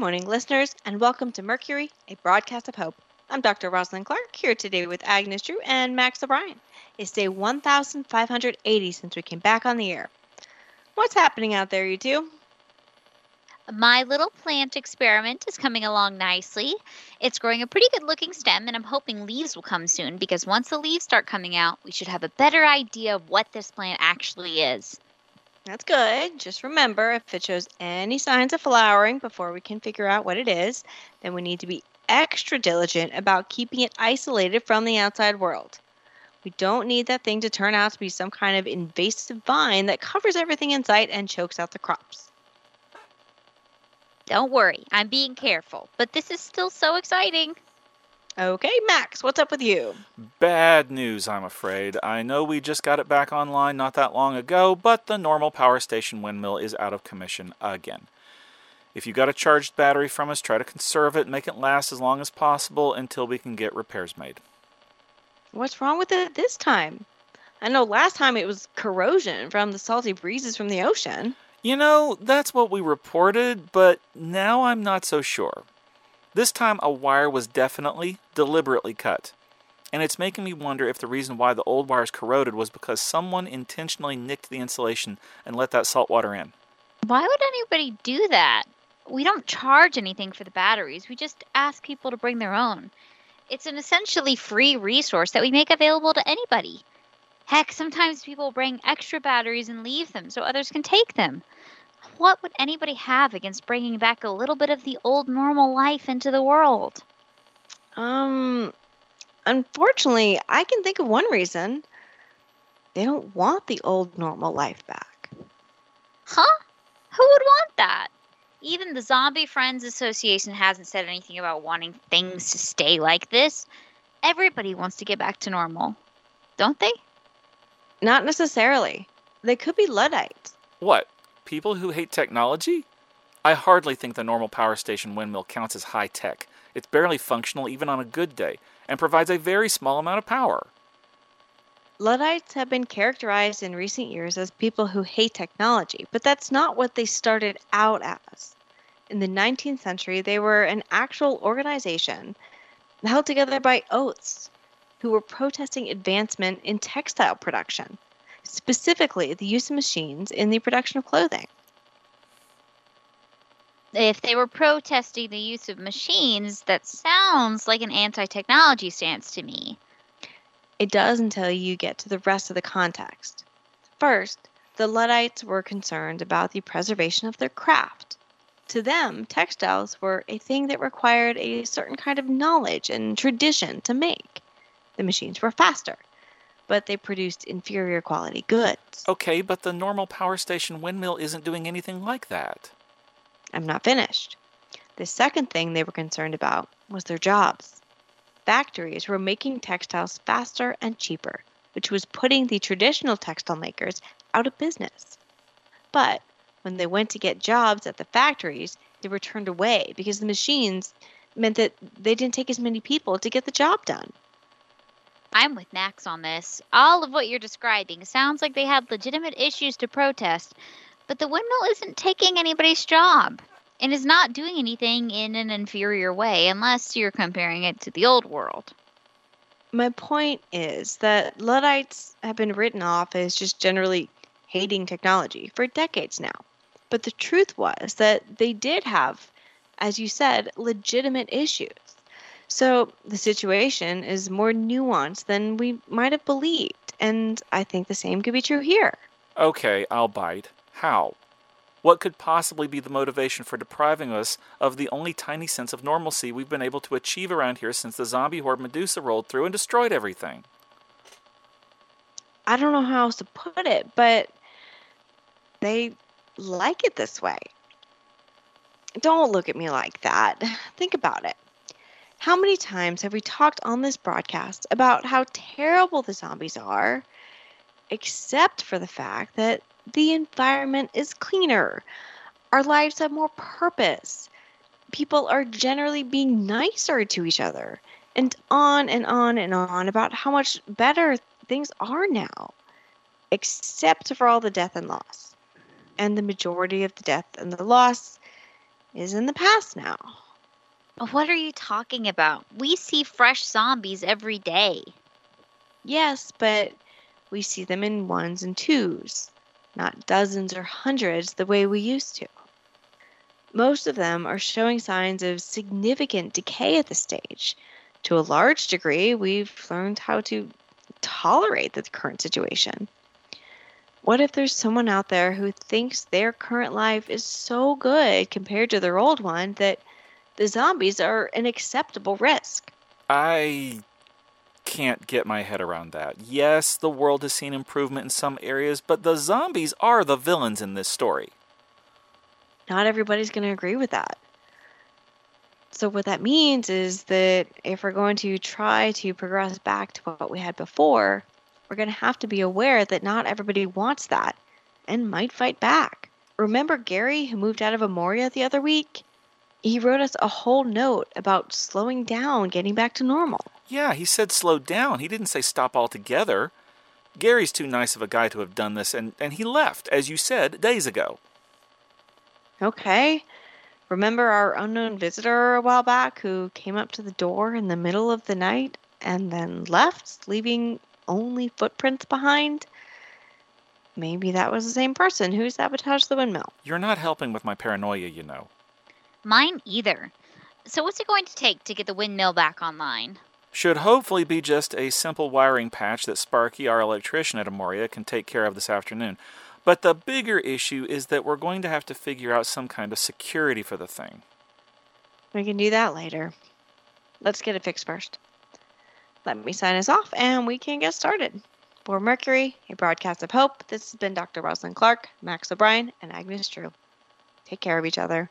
morning, listeners, and welcome to Mercury, a broadcast of hope. I'm Dr. Rosalind Clark here today with Agnes Drew and Max O'Brien. It's day 1580 since we came back on the air. What's happening out there, you two? My little plant experiment is coming along nicely. It's growing a pretty good looking stem, and I'm hoping leaves will come soon because once the leaves start coming out, we should have a better idea of what this plant actually is. That's good. Just remember if it shows any signs of flowering before we can figure out what it is, then we need to be extra diligent about keeping it isolated from the outside world. We don't need that thing to turn out to be some kind of invasive vine that covers everything in sight and chokes out the crops. Don't worry, I'm being careful, but this is still so exciting. Okay, Max, what's up with you? Bad news, I'm afraid. I know we just got it back online not that long ago, but the normal power station windmill is out of commission again. If you got a charged battery from us, try to conserve it, make it last as long as possible until we can get repairs made. What's wrong with it this time? I know last time it was corrosion from the salty breezes from the ocean. You know, that's what we reported, but now I'm not so sure. This time, a wire was definitely, deliberately cut. And it's making me wonder if the reason why the old wires corroded was because someone intentionally nicked the insulation and let that salt water in. Why would anybody do that? We don't charge anything for the batteries, we just ask people to bring their own. It's an essentially free resource that we make available to anybody. Heck, sometimes people bring extra batteries and leave them so others can take them what would anybody have against bringing back a little bit of the old normal life into the world? Um, unfortunately, I can think of one reason. They don't want the old normal life back. Huh? Who would want that? Even the Zombie Friends Association hasn't said anything about wanting things to stay like this. Everybody wants to get back to normal, don't they? Not necessarily. They could be Luddites. What? People who hate technology? I hardly think the normal power station windmill counts as high tech. It's barely functional even on a good day, and provides a very small amount of power. Luddites have been characterized in recent years as people who hate technology, but that's not what they started out as. In the 19th century, they were an actual organization held together by oaths who were protesting advancement in textile production specifically the use of machines in the production of clothing. If they were protesting the use of machines, that sounds like an anti technology stance to me. It does until you get to the rest of the context. First, the Luddites were concerned about the preservation of their craft. To them, textiles were a thing that required a certain kind of knowledge and tradition to make. The machines were faster, but they produced inferior quality goods. Okay, but the normal power station windmill isn't doing anything like that. I'm not finished. The second thing they were concerned about was their jobs. Factories were making textiles faster and cheaper, which was putting the traditional textile makers out of business. But when they went to get jobs at the factories, they were turned away because the machines meant that they didn't take as many people to get the job done. I'm with Max on this. All of what you're describing sounds like they had legitimate issues to protest, but the windmill isn't taking anybody's job and is not doing anything in an inferior way unless you're comparing it to the old world. My point is that Luddites have been written off as just generally hating technology for decades now. But the truth was that they did have, as you said, legitimate issues. So the situation is more nuanced than we might have believed, and I think the same could be true here. Okay, I'll bite. How? What could possibly be the motivation for depriving us of the only tiny sense of normalcy we've been able to achieve around here since the zombie horde Medusa rolled through and destroyed everything? I don't know how else to put it, but they like it this way. Don't look at me like that. Think about it. How many times have we talked on this broadcast about how terrible the zombies are, except for the fact that the environment is cleaner, our lives have more purpose, people are generally being nicer to each other, and on and on and on about how much better things are now, except for all the death and loss. And the majority of the death and the loss is in the past now. What are you talking about? We see fresh zombies every day. Yes, but we see them in ones and twos, not dozens or hundreds the way we used to. Most of them are showing signs of significant decay at this stage. To a large degree, we've learned how to tolerate the current situation. What if there's someone out there who thinks their current life is so good compared to their old one that the zombies are an acceptable risk? I can't get my head around that. Yes, the world has seen improvement in some areas, but the zombies are the villains in this story. Not everybody's going to agree with that. So, what that means is that if we're going to try to progress back to what we had before, we're going to have to be aware that not everybody wants that and might fight back. Remember Gary, who moved out of Amoria the other week? He wrote us a whole note about slowing down, getting back to normal. Yeah, he said slow down. He didn't say stop altogether. Gary's too nice of a guy to have done this, and, and he left, as you said, days ago. Okay. Remember our unknown visitor a while back who came up to the door in the middle of the night and then left, leaving only footprints behind? Maybe that was the same person who sabotaged the windmill. You're not helping with my paranoia, you know. Mine either. So, what's it going to take to get the windmill back online? Should hopefully be just a simple wiring patch that Sparky, our electrician at Amoria, can take care of this afternoon. But the bigger issue is that we're going to have to figure out some kind of security for the thing. We can do that later. Let's get it fixed first. Let me sign us off and we can get started. For Mercury, a broadcast of hope, this has been Dr. Rosalind Clark, Max O'Brien, and Agnes Drew. Take care of each other.